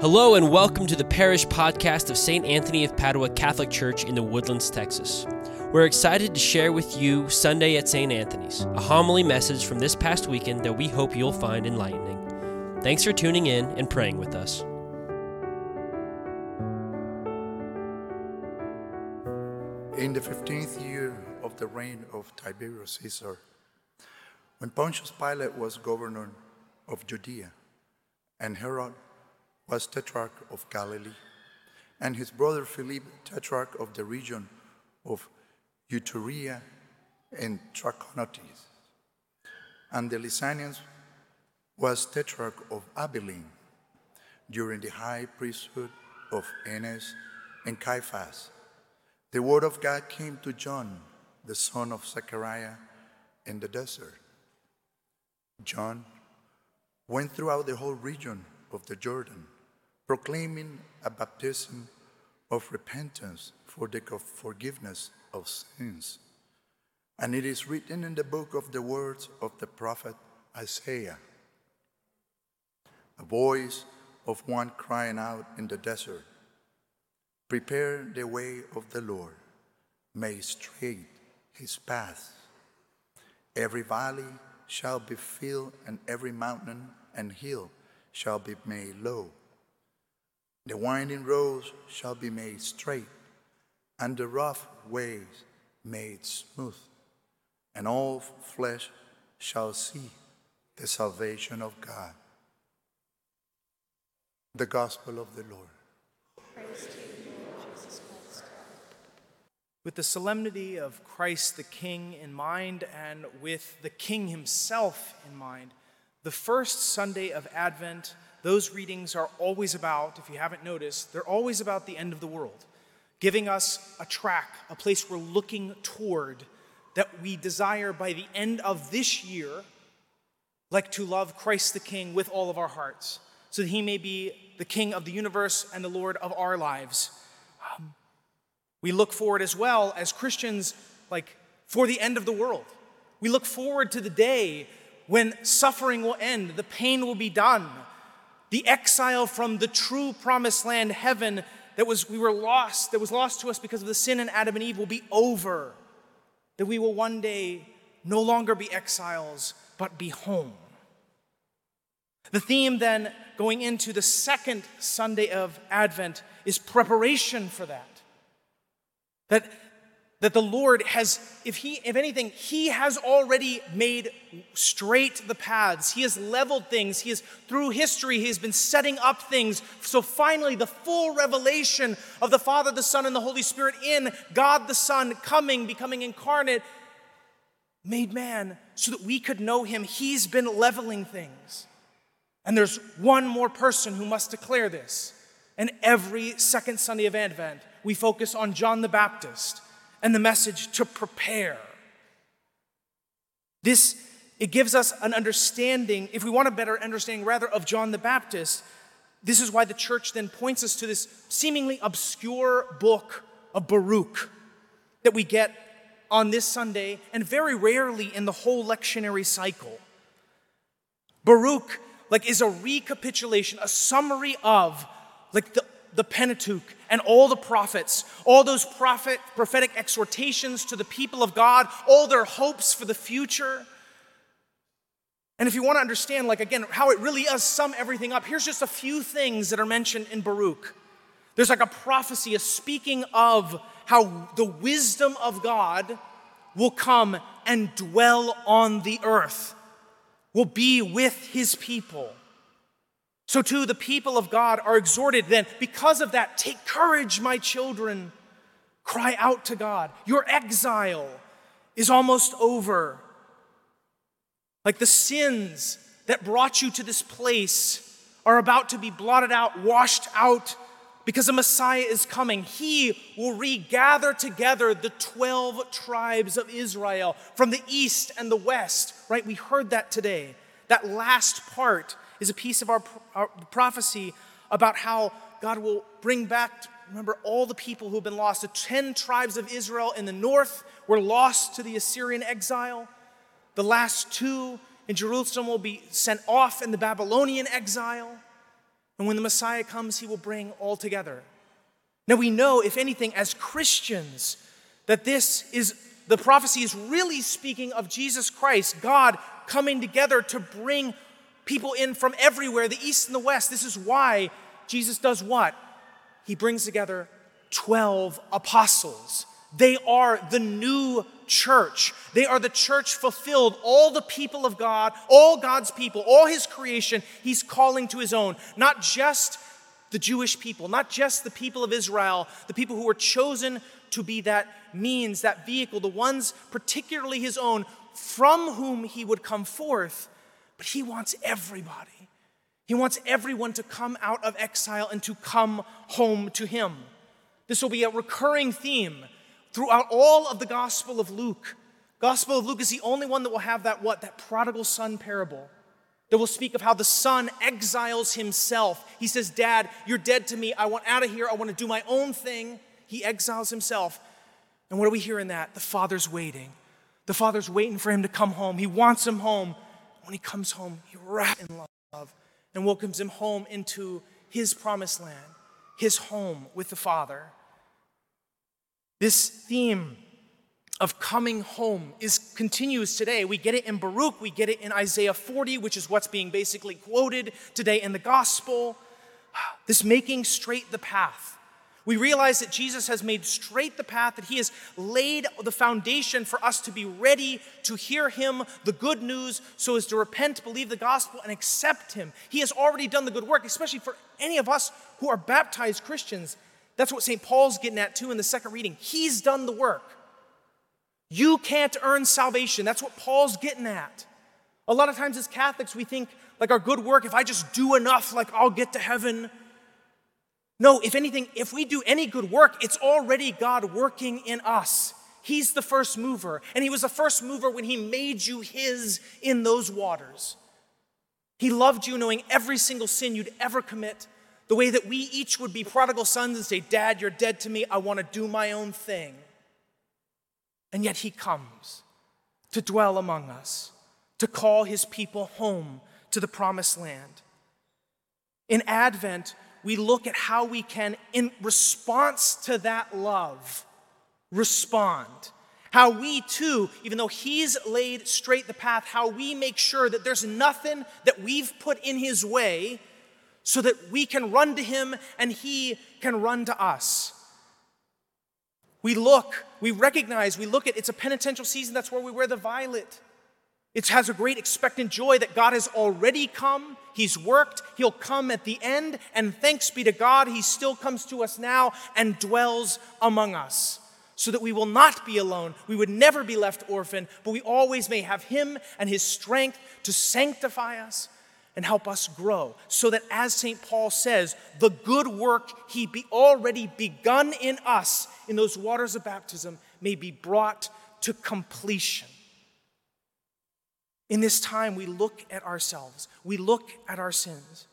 Hello, and welcome to the parish podcast of St. Anthony of Padua Catholic Church in the Woodlands, Texas. We're excited to share with you Sunday at St. Anthony's, a homily message from this past weekend that we hope you'll find enlightening. Thanks for tuning in and praying with us. In the fifteenth year of the reign of Tiberius Caesar, when Pontius Pilate was governor of Judea, and Herod was tetrarch of Galilee, and his brother Philip, tetrarch of the region of Iturea and Trachonitis. And the Lysanias was tetrarch of Abilene during the high priesthood of Annas and Caiaphas. The word of God came to John, the son of Zechariah, in the desert. John went throughout the whole region of the Jordan proclaiming a baptism of repentance for the forgiveness of sins. And it is written in the book of the words of the prophet Isaiah a voice of one crying out in the desert Prepare the way of the Lord, make straight his path. Every valley shall be filled, and every mountain and hill shall be made low the winding roads shall be made straight, and the rough ways made smooth, and all flesh shall see the salvation of God. The Gospel of the Lord. With the solemnity of Christ the King in mind and with the King himself in mind, the first Sunday of Advent those readings are always about, if you haven't noticed, they're always about the end of the world, giving us a track, a place we're looking toward that we desire by the end of this year, like to love Christ the King with all of our hearts, so that he may be the King of the universe and the Lord of our lives. Um, we look forward as well as Christians, like for the end of the world. We look forward to the day when suffering will end, the pain will be done, the exile from the true promised land, heaven, that was we were lost, that was lost to us because of the sin in Adam and Eve will be over. That we will one day no longer be exiles, but be home. The theme then going into the second Sunday of Advent is preparation for that. That that the Lord has, if he, if anything, he has already made straight the paths. He has leveled things. He has, through history, he has been setting up things. So finally, the full revelation of the Father, the Son, and the Holy Spirit in God the Son coming, becoming incarnate, made man so that we could know him. He's been leveling things. And there's one more person who must declare this. And every second Sunday of Advent, we focus on John the Baptist and the message to prepare. This, it gives us an understanding, if we want a better understanding rather, of John the Baptist. This is why the church then points us to this seemingly obscure book of Baruch that we get on this Sunday and very rarely in the whole lectionary cycle. Baruch like is a recapitulation, a summary of like the the Pentateuch and all the prophets, all those prophet, prophetic exhortations to the people of God, all their hopes for the future. And if you want to understand, like again, how it really does sum everything up, here's just a few things that are mentioned in Baruch. There's like a prophecy, a speaking of how the wisdom of God will come and dwell on the earth, will be with his people. So, too, the people of God are exhorted then, because of that, take courage, my children. Cry out to God. Your exile is almost over. Like the sins that brought you to this place are about to be blotted out, washed out, because a Messiah is coming. He will regather together the 12 tribes of Israel from the east and the west, right? We heard that today. That last part is a piece of our, our prophecy about how God will bring back, remember, all the people who have been lost. The 10 tribes of Israel in the north were lost to the Assyrian exile. The last two in Jerusalem will be sent off in the Babylonian exile. And when the Messiah comes, he will bring all together. Now we know, if anything, as Christians, that this is the prophecy is really speaking of Jesus Christ, God coming together to bring people in from everywhere, the east and the west. This is why Jesus does what? He brings together 12 apostles. They are the new church. They are the church fulfilled. All the people of God, all God's people, all his creation, he's calling to his own. Not just the Jewish people, not just the people of Israel, the people who were chosen to be that means, that vehicle, the ones particularly his own, from whom he would come forth, but he wants everybody. He wants everyone to come out of exile and to come home to him. This will be a recurring theme throughout all of the Gospel of Luke. Gospel of Luke is the only one that will have that what? That prodigal son parable. That will speak of how the son exiles himself. He says, Dad, you're dead to me. I want out of here. I want to do my own thing. He exiles himself. And what do we hear in that? The father's waiting. The father's waiting for him to come home. He wants him home. When he comes home, he wraps in love and welcomes him home into his promised land, his home with the Father. This theme of coming home is continues today. We get it in Baruch, we get it in Isaiah 40, which is what's being basically quoted today in the gospel. This making straight the path. We realize that Jesus has made straight the path, that he has laid the foundation for us to be ready to hear him, the good news, so as to repent, believe the gospel, and accept him. He has already done the good work, especially for any of us who are baptized Christians. That's what St. Paul's getting at too in the second reading. He's done the work. You can't earn salvation. That's what Paul's getting at. A lot of times as Catholics, we think like our good work, if I just do enough, like I'll get to heaven. No, if anything, if we do any good work, it's already God working in us. He's the first mover, and He was the first mover when He made you His in those waters. He loved you knowing every single sin you'd ever commit, the way that we each would be prodigal sons and say, Dad, you're dead to me. I want to do my own thing. And yet he comes to dwell among us, to call his people home to the promised land. In Advent, we look at how we can, in response to that love, respond. How we too, even though He's laid straight the path, how we make sure that there's nothing that we've put in His way so that we can run to him and he can run to us. We look, we recognize, we look at it's a penitential season, that's where we wear the violet. It has a great expectant joy that God has already come, He's worked, He'll come at the end, and thanks be to God, He still comes to us now and dwells among us. So that we will not be alone. We would never be left orphan, but we always may have Him and His strength to sanctify us and help us grow so that as St. Paul says, the good work he be already begun in us in those waters of baptism may be brought to completion. In this time, we look at ourselves, we look at our sins.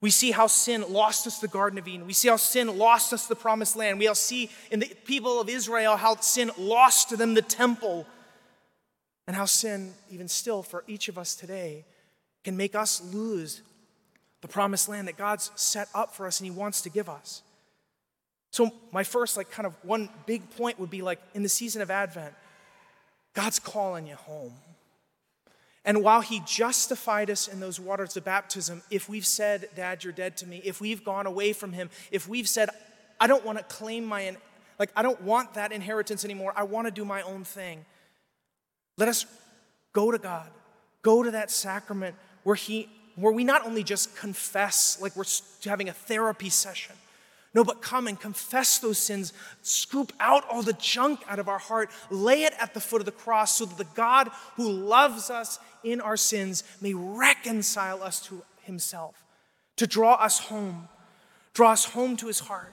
We see how sin lost us the Garden of Eden. We see how sin lost us the promised land. We all see in the people of Israel how sin lost them the temple, and how sin, even still for each of us today, can make us lose the promised land that God's set up for us and He wants to give us. So, my first, like, kind of one big point would be like in the season of Advent, God's calling you home. And while He justified us in those waters of baptism, if we've said, Dad, you're dead to me, if we've gone away from Him, if we've said, I don't want to claim my, like, I don't want that inheritance anymore, I want to do my own thing, let us go to God, go to that sacrament where, he, where we not only just confess like we're having a therapy session, no, but come and confess those sins, scoop out all the junk out of our heart, lay it at the foot of the cross so that the God who loves us in our sins may reconcile us to himself, to draw us home, draw us home to his heart.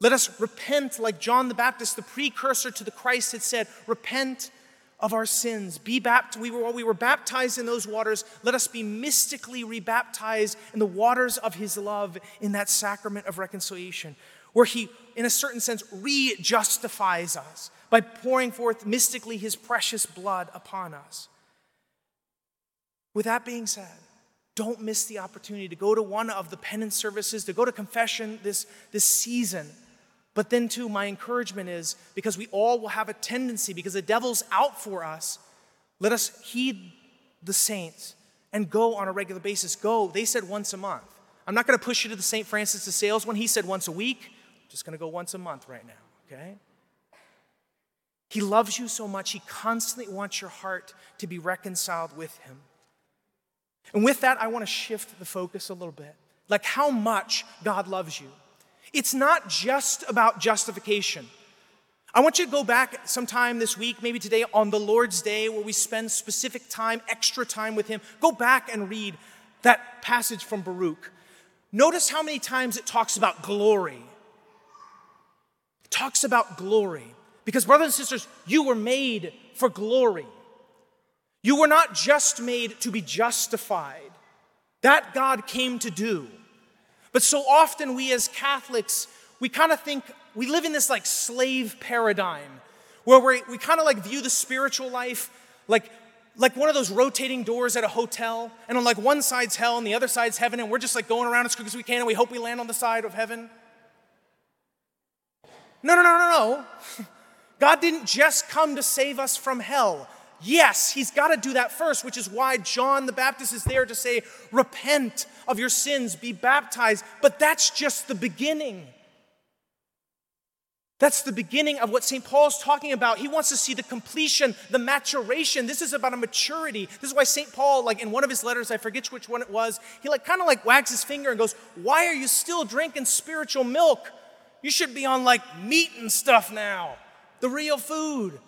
Let us repent like John the Baptist, the precursor to the Christ, had said, repent of our sins. Be baptized. We were, while we were baptized in those waters, let us be mystically rebaptized in the waters of his love in that sacrament of reconciliation, where he, in a certain sense, re justifies us by pouring forth mystically his precious blood upon us. With that being said, don't miss the opportunity to go to one of the penance services, to go to confession this, this season. But then, too, my encouragement is because we all will have a tendency, because the devil's out for us, let us heed the saints and go on a regular basis. Go, they said once a month. I'm not going to push you to the St. Francis de Sales one. He said once a week. I'm just going to go once a month right now, okay? He loves you so much, he constantly wants your heart to be reconciled with him. And with that, I want to shift the focus a little bit. Like how much God loves you. It's not just about justification. I want you to go back sometime this week, maybe today on the Lord's Day, where we spend specific time, extra time with Him. Go back and read that passage from Baruch. Notice how many times it talks about glory. It talks about glory. Because, brothers and sisters, you were made for glory. You were not just made to be justified. That God came to do. But so often we as Catholics, we kind of think, we live in this like slave paradigm where we we kind of like view the spiritual life like, like one of those rotating doors at a hotel, and on like one side's hell and the other side's heaven, and we're just like going around as quick as we can and we hope we land on the side of heaven. No, no, no, no, no. God didn't just come to save us from hell. Yes, he's got to do that first, which is why John the Baptist is there to say, Repent of your sins, be baptized. But that's just the beginning. That's the beginning of what St. Paul's talking about. He wants to see the completion, the maturation. This is about a maturity. This is why St. Paul, like in one of his letters, I forget which one it was, he like kind of like wags his finger and goes, Why are you still drinking spiritual milk? You should be on like meat and stuff now, the real food.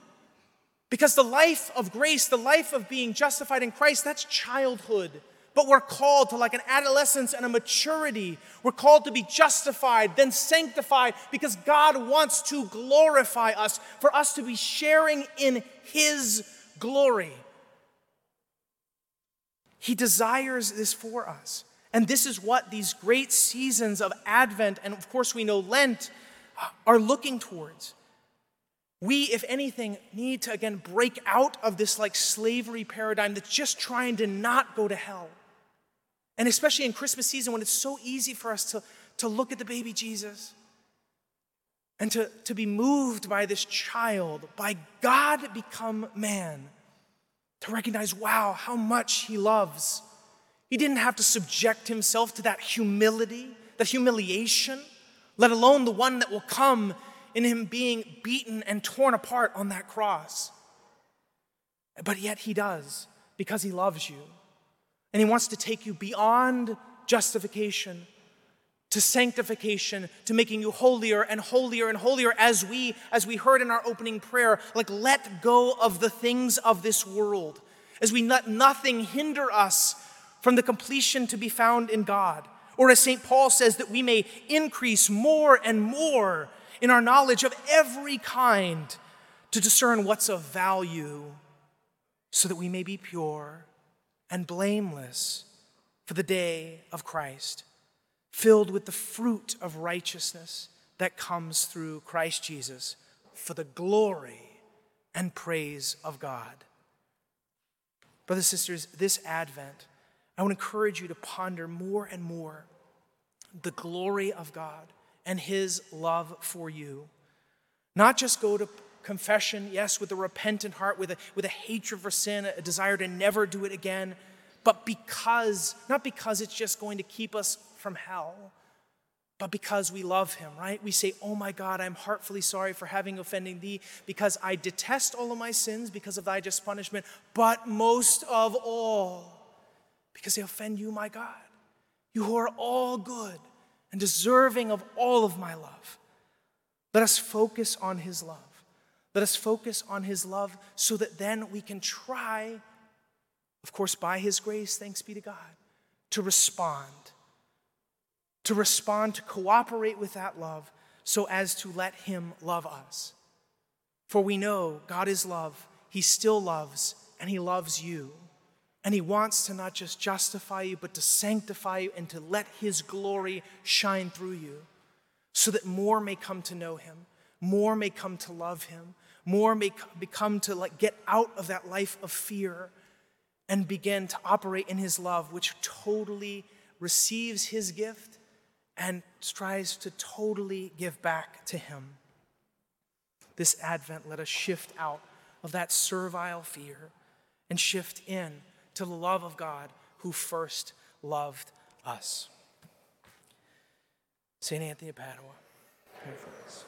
Because the life of grace, the life of being justified in Christ, that's childhood. But we're called to like an adolescence and a maturity. We're called to be justified, then sanctified, because God wants to glorify us, for us to be sharing in His glory. He desires this for us. And this is what these great seasons of Advent, and of course we know Lent, are looking towards. We, if anything, need to again break out of this like slavery paradigm that's just trying to not go to hell. And especially in Christmas season when it's so easy for us to, to look at the baby Jesus and to, to be moved by this child, by God become man, to recognize, wow, how much he loves. He didn't have to subject himself to that humility, that humiliation, let alone the one that will come in him being beaten and torn apart on that cross. But yet he does because he loves you. And he wants to take you beyond justification to sanctification to making you holier and holier and holier as we as we heard in our opening prayer like let go of the things of this world as we let nothing hinder us from the completion to be found in God or as St Paul says that we may increase more and more in our knowledge of every kind to discern what's of value so that we may be pure and blameless for the day of Christ, filled with the fruit of righteousness that comes through Christ Jesus for the glory and praise of God. Brothers and sisters, this Advent, I want to encourage you to ponder more and more the glory of God and His love for you. Not just go to confession, yes, with a repentant heart, with a, with a hatred for sin, a desire to never do it again, but because, not because it's just going to keep us from hell, but because we love him, right? We say, Oh my God, I'm heartfully sorry for having offended thee, because I detest all of my sins because of thy just punishment, but most of all, because they offend you, my God. You who are all good and deserving of all of my love. Let us focus on his love. Let us focus on his love so that then we can try, of course, by his grace, thanks be to God, to respond. To respond, to cooperate with that love so as to let him love us. For we know God is love, he still loves, and he loves you. And he wants to not just justify you, but to sanctify you and to let his glory shine through you so that more may come to know him, more may come to love him, more may become to like get out of that life of fear and begin to operate in his love, which totally receives his gift and strives to totally give back to him. This Advent, let us shift out of that servile fear and shift in to the love of God who first loved us. St. Anthony of Padua, pray for us.